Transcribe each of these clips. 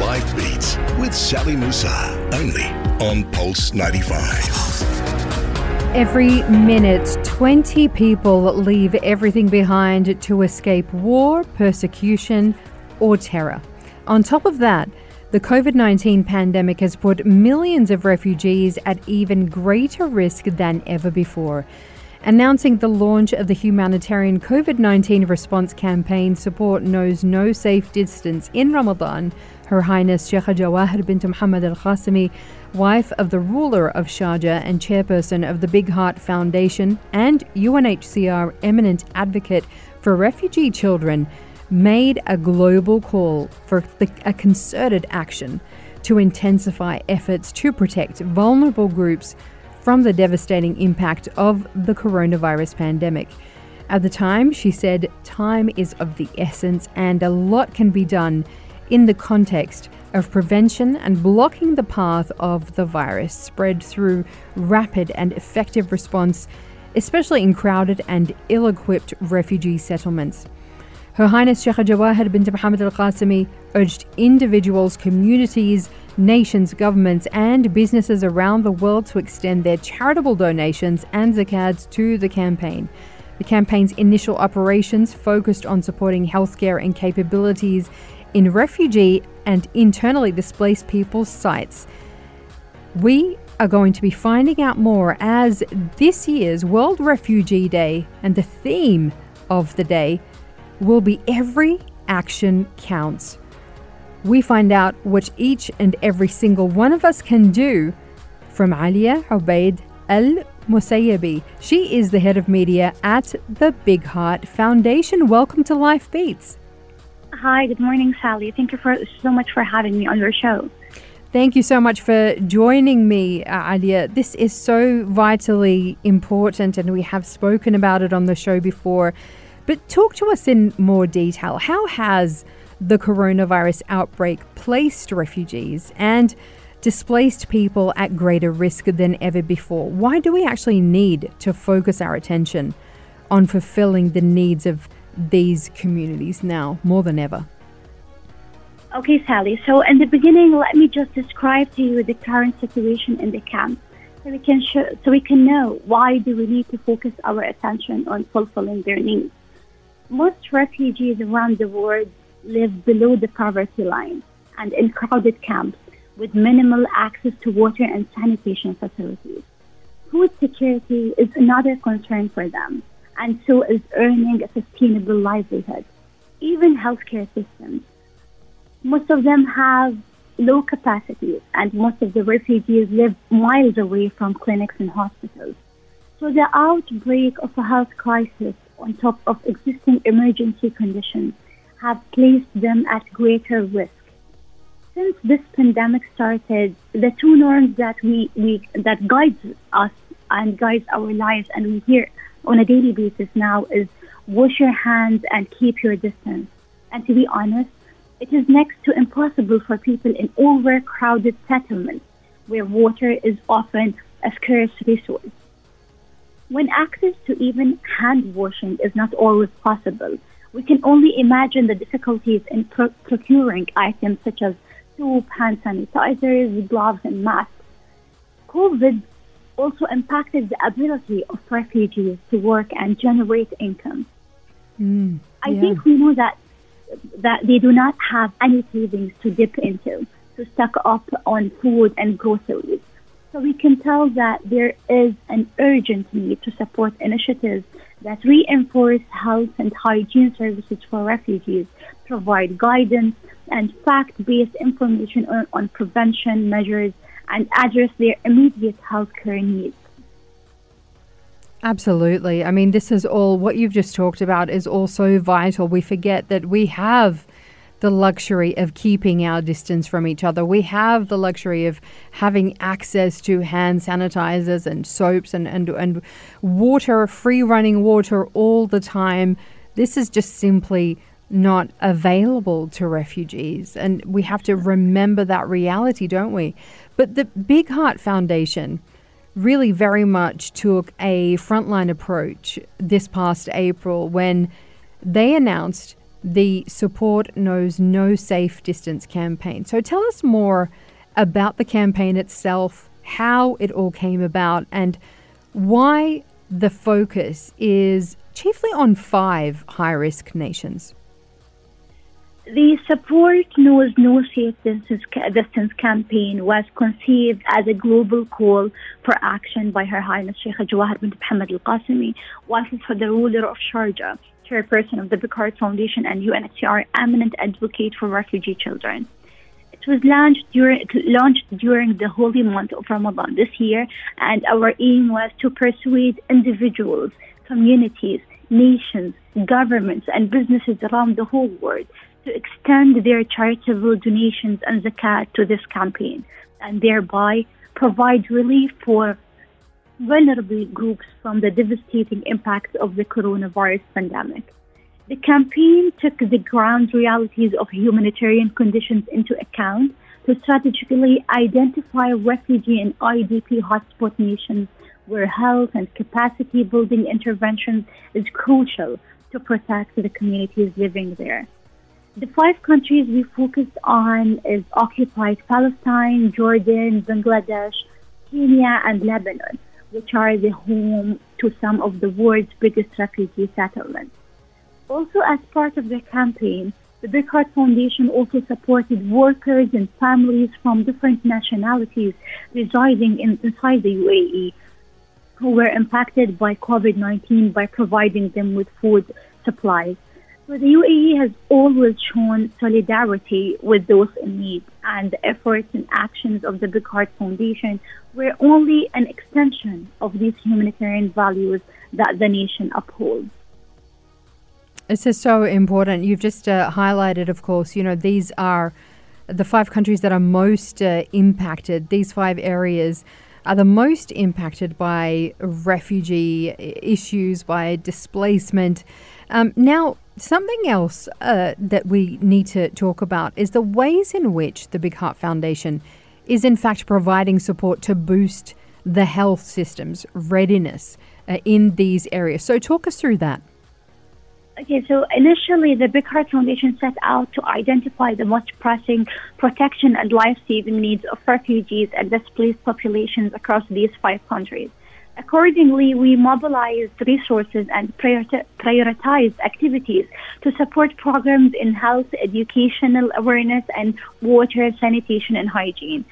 Live Beats with Sally Musa, only on Pulse 95. Every minute, 20 people leave everything behind to escape war, persecution, or terror. On top of that, the COVID 19 pandemic has put millions of refugees at even greater risk than ever before. Announcing the launch of the humanitarian COVID 19 response campaign, Support Knows No Safe Distance in Ramadan, Her Highness Sheikha Jawahir bint Muhammad Al Qasimi wife of the ruler of Sharjah and chairperson of the Big Heart Foundation and UNHCR eminent advocate for refugee children, made a global call for the, a concerted action to intensify efforts to protect vulnerable groups from the devastating impact of the coronavirus pandemic. At the time, she said, time is of the essence and a lot can be done in the context of prevention and blocking the path of the virus spread through rapid and effective response, especially in crowded and ill equipped refugee settlements. Her Highness Sheikh Jawahir bint Mohammed Al Qasimi urged individuals, communities, nations, governments, and businesses around the world to extend their charitable donations and zakats to the campaign. The campaign's initial operations focused on supporting healthcare and capabilities in refugee and internally displaced people's sites. We are going to be finding out more as this year's World Refugee Day and the theme of the day will be Every Action Counts. We find out what each and every single one of us can do from Alia Ubaid Al Musayyabi. She is the head of media at the Big Heart Foundation. Welcome to Life Beats. Hi, good morning, Sally. Thank you for so much for having me on your show. Thank you so much for joining me, uh, Alia. This is so vitally important, and we have spoken about it on the show before. But talk to us in more detail. How has the coronavirus outbreak placed refugees and displaced people at greater risk than ever before? Why do we actually need to focus our attention on fulfilling the needs of these communities now more than ever? Okay, Sally. So, in the beginning, let me just describe to you the current situation in the camp, so we can sh- so we can know why do we need to focus our attention on fulfilling their needs. Most refugees around the world live below the poverty line and in crowded camps with minimal access to water and sanitation facilities. Food security is another concern for them and so is earning a sustainable livelihood. Even healthcare systems. Most of them have low capacities, and most of the refugees live miles away from clinics and hospitals. So the outbreak of a health crisis on top of existing emergency conditions have placed them at greater risk. Since this pandemic started, the two norms that we, we that guides us and guides our lives and we hear on a daily basis now is wash your hands and keep your distance. And to be honest, it is next to impossible for people in overcrowded settlements where water is often a scarce resource. When access to even hand washing is not always possible, we can only imagine the difficulties in pro- procuring items such as soap, hand sanitizers, gloves, and masks. COVID also impacted the ability of refugees to work and generate income. Mm, I think we know that that they do not have any savings to dip into to stock up on food and groceries. So we can tell that there is an urgent need to support initiatives that reinforce health and hygiene services for refugees, provide guidance and fact-based information on, on prevention measures and address their immediate healthcare needs. Absolutely. I mean, this is all what you've just talked about is also vital. We forget that we have the luxury of keeping our distance from each other. We have the luxury of having access to hand sanitizers and soaps and, and, and water, free running water all the time. This is just simply not available to refugees. And we have to remember that reality, don't we? But the Big Heart Foundation really very much took a frontline approach this past April when they announced the Support Knows No Safe Distance campaign. So tell us more about the campaign itself, how it all came about, and why the focus is chiefly on five high risk nations. The Support Knows No Safe Distance campaign was conceived as a global call for action by Her Highness Sheikh Jawahir bint Mohammed Al Qasimi, wife of the ruler of Sharjah, chairperson of the Heart Foundation, and UNHCR eminent advocate for refugee children. It was launched during launched during the holy month of Ramadan this year, and our aim was to persuade individuals, communities, nations, governments, and businesses around the whole world to extend their charitable donations and zakat to this campaign, and thereby provide relief for vulnerable groups from the devastating impacts of the coronavirus pandemic. The campaign took the ground realities of humanitarian conditions into account to strategically identify refugee and IDP hotspot nations where health and capacity building interventions is crucial to protect the communities living there. The five countries we focused on is occupied Palestine, Jordan, Bangladesh, Kenya, and Lebanon, which are the home to some of the world's biggest refugee settlements. Also, as part of the campaign, the Big Foundation also supported workers and families from different nationalities residing in, inside the UAE who were impacted by COVID 19 by providing them with food supplies. The UAE has always shown solidarity with those in need, and the efforts and actions of the Big Heart Foundation were only an extension of these humanitarian values that the nation upholds. This is so important. You've just uh, highlighted, of course, you know, these are the five countries that are most uh, impacted. These five areas are the most impacted by refugee issues, by displacement. Um, now, something else uh, that we need to talk about is the ways in which the Big Heart Foundation is, in fact, providing support to boost the health system's readiness uh, in these areas. So, talk us through that. Okay, so initially the Big Heart Foundation set out to identify the most pressing protection and life saving needs of refugees and displaced populations across these five countries. Accordingly, we mobilized resources and prioritized activities to support programs in health, educational awareness, and water, sanitation, and hygiene.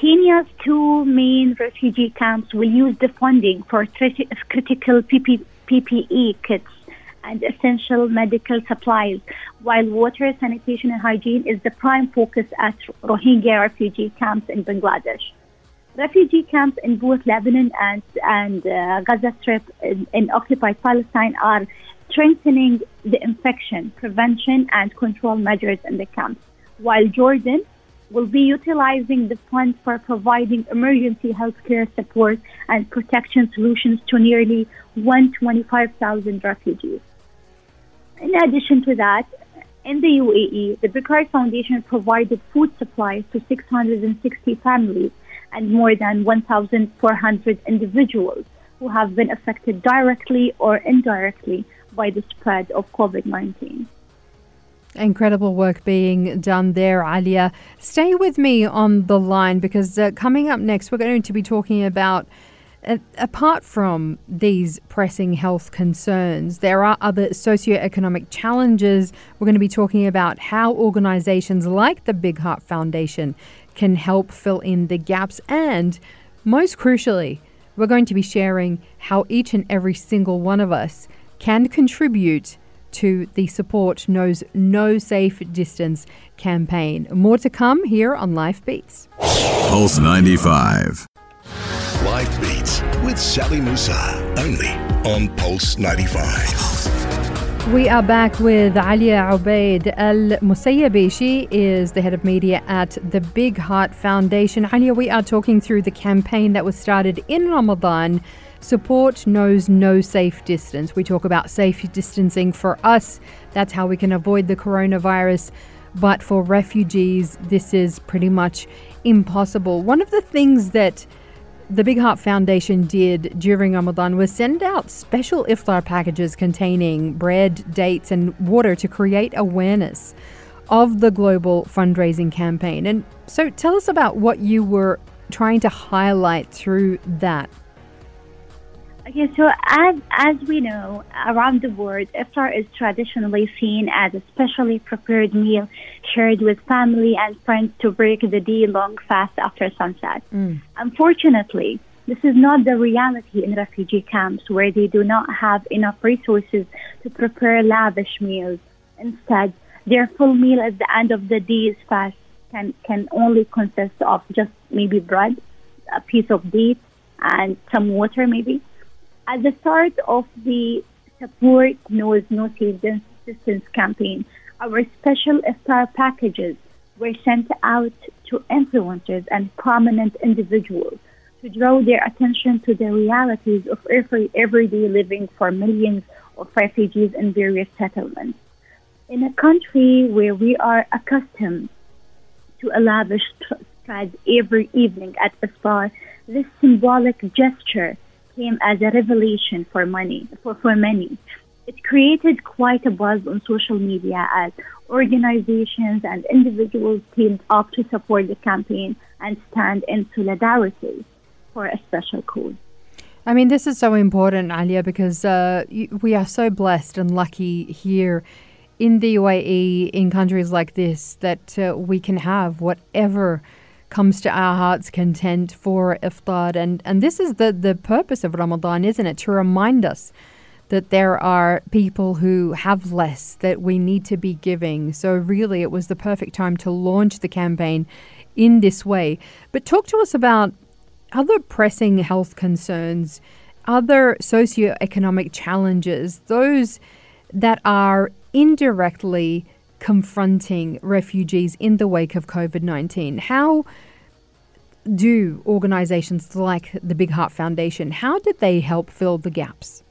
Kenya's two main refugee camps will use the funding for critical PPE kits and essential medical supplies, while water, sanitation, and hygiene is the prime focus at Rohingya refugee camps in Bangladesh. Refugee camps in both Lebanon and, and uh, Gaza Strip in, in occupied Palestine are strengthening the infection prevention and control measures in the camps, while Jordan will be utilizing the funds for providing emergency healthcare support and protection solutions to nearly 125,000 refugees. In addition to that, in the UAE, the Big Foundation provided food supplies to 660 families and more than 1,400 individuals who have been affected directly or indirectly by the spread of COVID 19. Incredible work being done there, Alia. Stay with me on the line because uh, coming up next, we're going to be talking about apart from these pressing health concerns, there are other socioeconomic challenges. We're going to be talking about how organizations like the Big Heart Foundation can help fill in the gaps. And most crucially, we're going to be sharing how each and every single one of us can contribute to the Support Knows No Safe Distance campaign. More to come here on Life Beats. Pulse 95. Live Beats with Sally Musa, only on Pulse 95. We are back with Alia Ubaid Al Musayyabi. She is the head of media at the Big Heart Foundation. Alia, we are talking through the campaign that was started in Ramadan. Support knows no safe distance. We talk about safe distancing for us. That's how we can avoid the coronavirus. But for refugees, this is pretty much impossible. One of the things that the Big Heart Foundation did during Ramadan was send out special iftar packages containing bread, dates, and water to create awareness of the global fundraising campaign. And so tell us about what you were trying to highlight through that. Okay, so as as we know, around the world, iftar is traditionally seen as a specially prepared meal shared with family and friends to break the day-long fast after sunset. Mm. Unfortunately, this is not the reality in refugee camps where they do not have enough resources to prepare lavish meals. Instead, their full meal at the end of the day's fast can, can only consist of just maybe bread, a piece of date, and some water maybe. At the start of the Support Knows No Safe Distance campaign, our special iftar packages were sent out to influencers and prominent individuals to draw their attention to the realities of every, everyday living for millions of refugees in various settlements. In a country where we are accustomed to a lavish spread every evening at Iftar, this symbolic gesture came as a revelation for many. For, for many, it created quite a buzz on social media as organizations and individuals teamed up to support the campaign and stand in solidarity for a special cause. I mean, this is so important, Alia, because uh, we are so blessed and lucky here in the UAE, in countries like this, that uh, we can have whatever comes to our heart's content for iftar. And, and this is the, the purpose of Ramadan, isn't it? To remind us that there are people who have less that we need to be giving. So, really, it was the perfect time to launch the campaign in this way. But talk to us about other pressing health concerns, other socioeconomic challenges, those that are indirectly confronting refugees in the wake of COVID 19. How do organizations like the Big Heart Foundation, how did they help fill the gaps?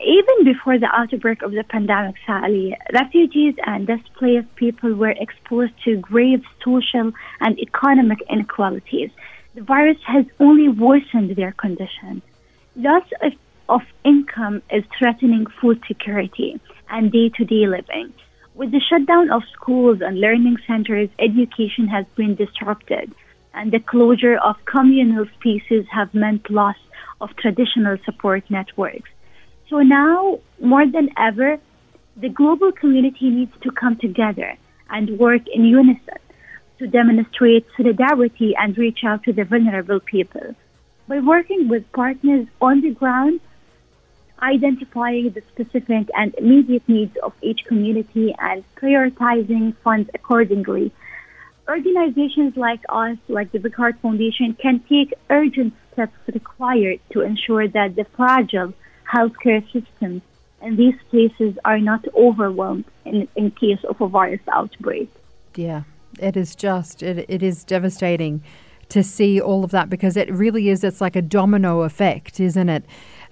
Even before the outbreak of the pandemic, Sally, refugees and displaced people were exposed to grave social and economic inequalities. The virus has only worsened their condition. Loss of, of income is threatening food security and day to day living. With the shutdown of schools and learning centers, education has been disrupted, and the closure of communal spaces have meant loss of traditional support networks. So now, more than ever, the global community needs to come together and work in unison to demonstrate solidarity and reach out to the vulnerable people. By working with partners on the ground, identifying the specific and immediate needs of each community and prioritizing funds accordingly. Organizations like us, like the Big Heart Foundation, can take urgent steps required to ensure that the fragile healthcare systems in these places are not overwhelmed in, in case of a virus outbreak. Yeah, it is just, it, it is devastating to see all of that because it really is, it's like a domino effect, isn't it?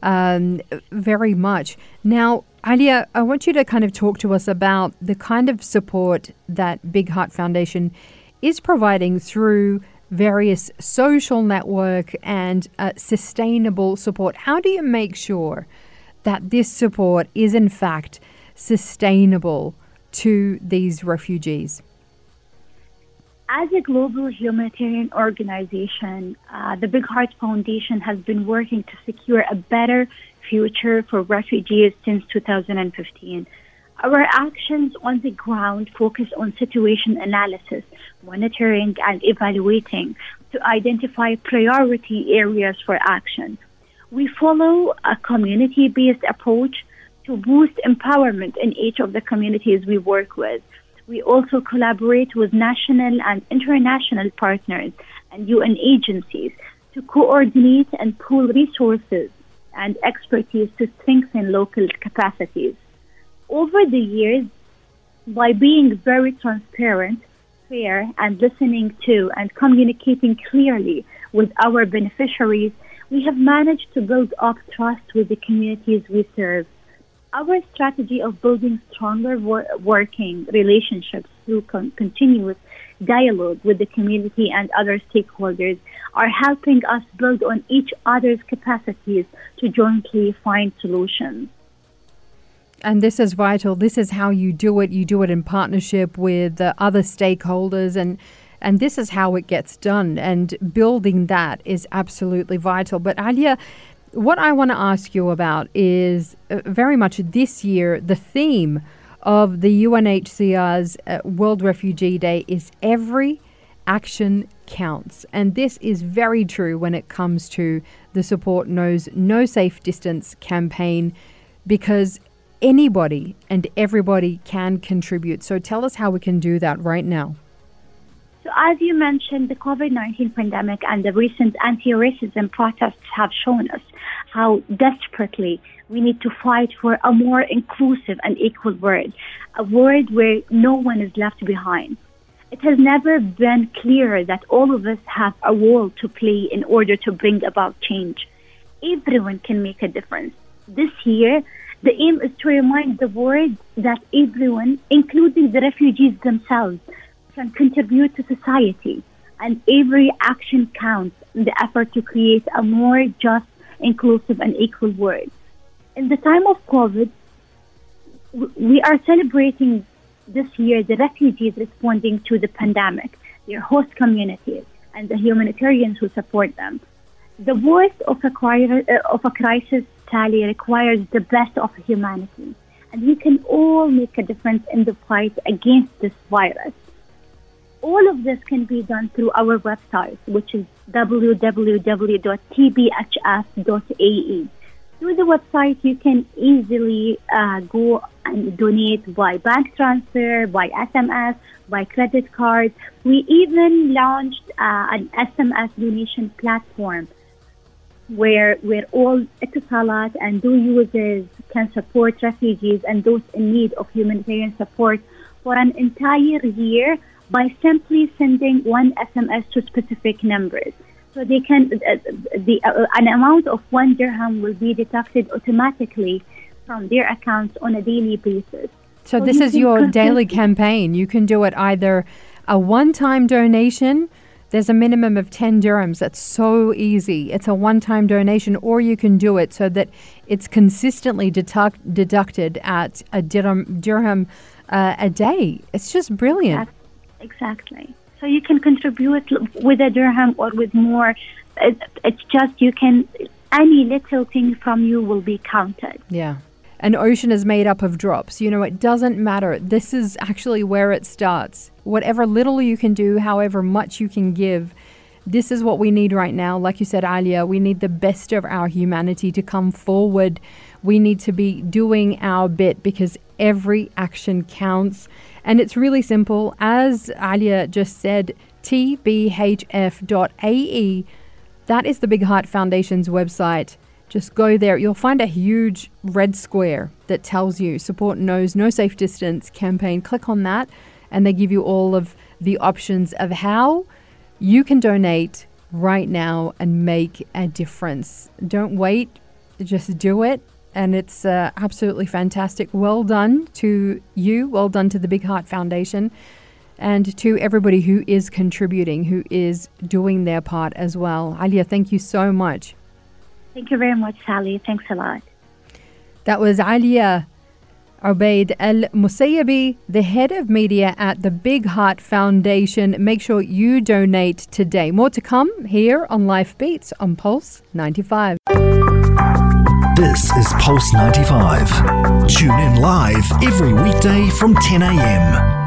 Um, very much. Now, Alia, I want you to kind of talk to us about the kind of support that Big Heart Foundation is providing through various social network and uh, sustainable support. How do you make sure that this support is in fact sustainable to these refugees? As a global humanitarian organization, uh, the Big Heart Foundation has been working to secure a better future for refugees since 2015. Our actions on the ground focus on situation analysis, monitoring, and evaluating to identify priority areas for action. We follow a community based approach to boost empowerment in each of the communities we work with. We also collaborate with national and international partners and UN agencies to coordinate and pool resources and expertise to strengthen local capacities. Over the years, by being very transparent, fair, and listening to and communicating clearly with our beneficiaries, we have managed to build up trust with the communities we serve our strategy of building stronger wor- working relationships through con- continuous dialogue with the community and other stakeholders are helping us build on each other's capacities to jointly find solutions. And this is vital. This is how you do it. You do it in partnership with uh, other stakeholders and and this is how it gets done and building that is absolutely vital. But Alia, what I want to ask you about is uh, very much this year the theme of the UNHCR's uh, World Refugee Day is every action counts. And this is very true when it comes to the Support Knows No Safe Distance campaign because anybody and everybody can contribute. So tell us how we can do that right now. So, as you mentioned, the COVID 19 pandemic and the recent anti racism protests have shown us how desperately we need to fight for a more inclusive and equal world, a world where no one is left behind. It has never been clearer that all of us have a role to play in order to bring about change. Everyone can make a difference. This year, the aim is to remind the world that everyone, including the refugees themselves, can contribute to society, and every action counts in the effort to create a more just, inclusive, and equal world in the time of COVID, we are celebrating this year the refugees responding to the pandemic, their host communities, and the humanitarians who support them. The worst of a, uh, of a crisis, Sally, requires the best of humanity, and we can all make a difference in the fight against this virus. All of this can be done through our website, which is www.tbhf.ae. Through the website, you can easily uh, go and donate by bank transfer, by SMS, by credit card. We even launched uh, an SMS donation platform where where all Etisalat and du users can support refugees and those in need of humanitarian support for an entire year by simply sending one SMS to specific numbers. So they can uh, the uh, an amount of one dirham will be deducted automatically from their accounts on a daily basis. So, so this is your daily campaign. You can do it either a one-time donation. There's a minimum of 10 dirhams. That's so easy. It's a one time donation, or you can do it so that it's consistently deduct, deducted at a dirham, dirham uh, a day. It's just brilliant. Exactly. So you can contribute with a dirham or with more. it's just you can, any little thing from you will be counted. Yeah. An ocean is made up of drops. You know, it doesn't matter. This is actually where it starts. Whatever little you can do, however much you can give, this is what we need right now. Like you said, Alia, we need the best of our humanity to come forward. We need to be doing our bit because every action counts. And it's really simple. As Alia just said, tbhf.ae, that is the Big Heart Foundation's website. Just go there. You'll find a huge red square that tells you Support Knows No Safe Distance campaign. Click on that, and they give you all of the options of how you can donate right now and make a difference. Don't wait, just do it and it's uh, absolutely fantastic. Well done to you, well done to the Big Heart Foundation, and to everybody who is contributing, who is doing their part as well. Alia, thank you so much. Thank you very much, Sally. Thanks a lot. That was Alia Ubaid Al Musayyabi, the head of media at the Big Heart Foundation. Make sure you donate today. More to come here on Life Beats on Pulse 95. This is Pulse 95. Tune in live every weekday from 10 a.m.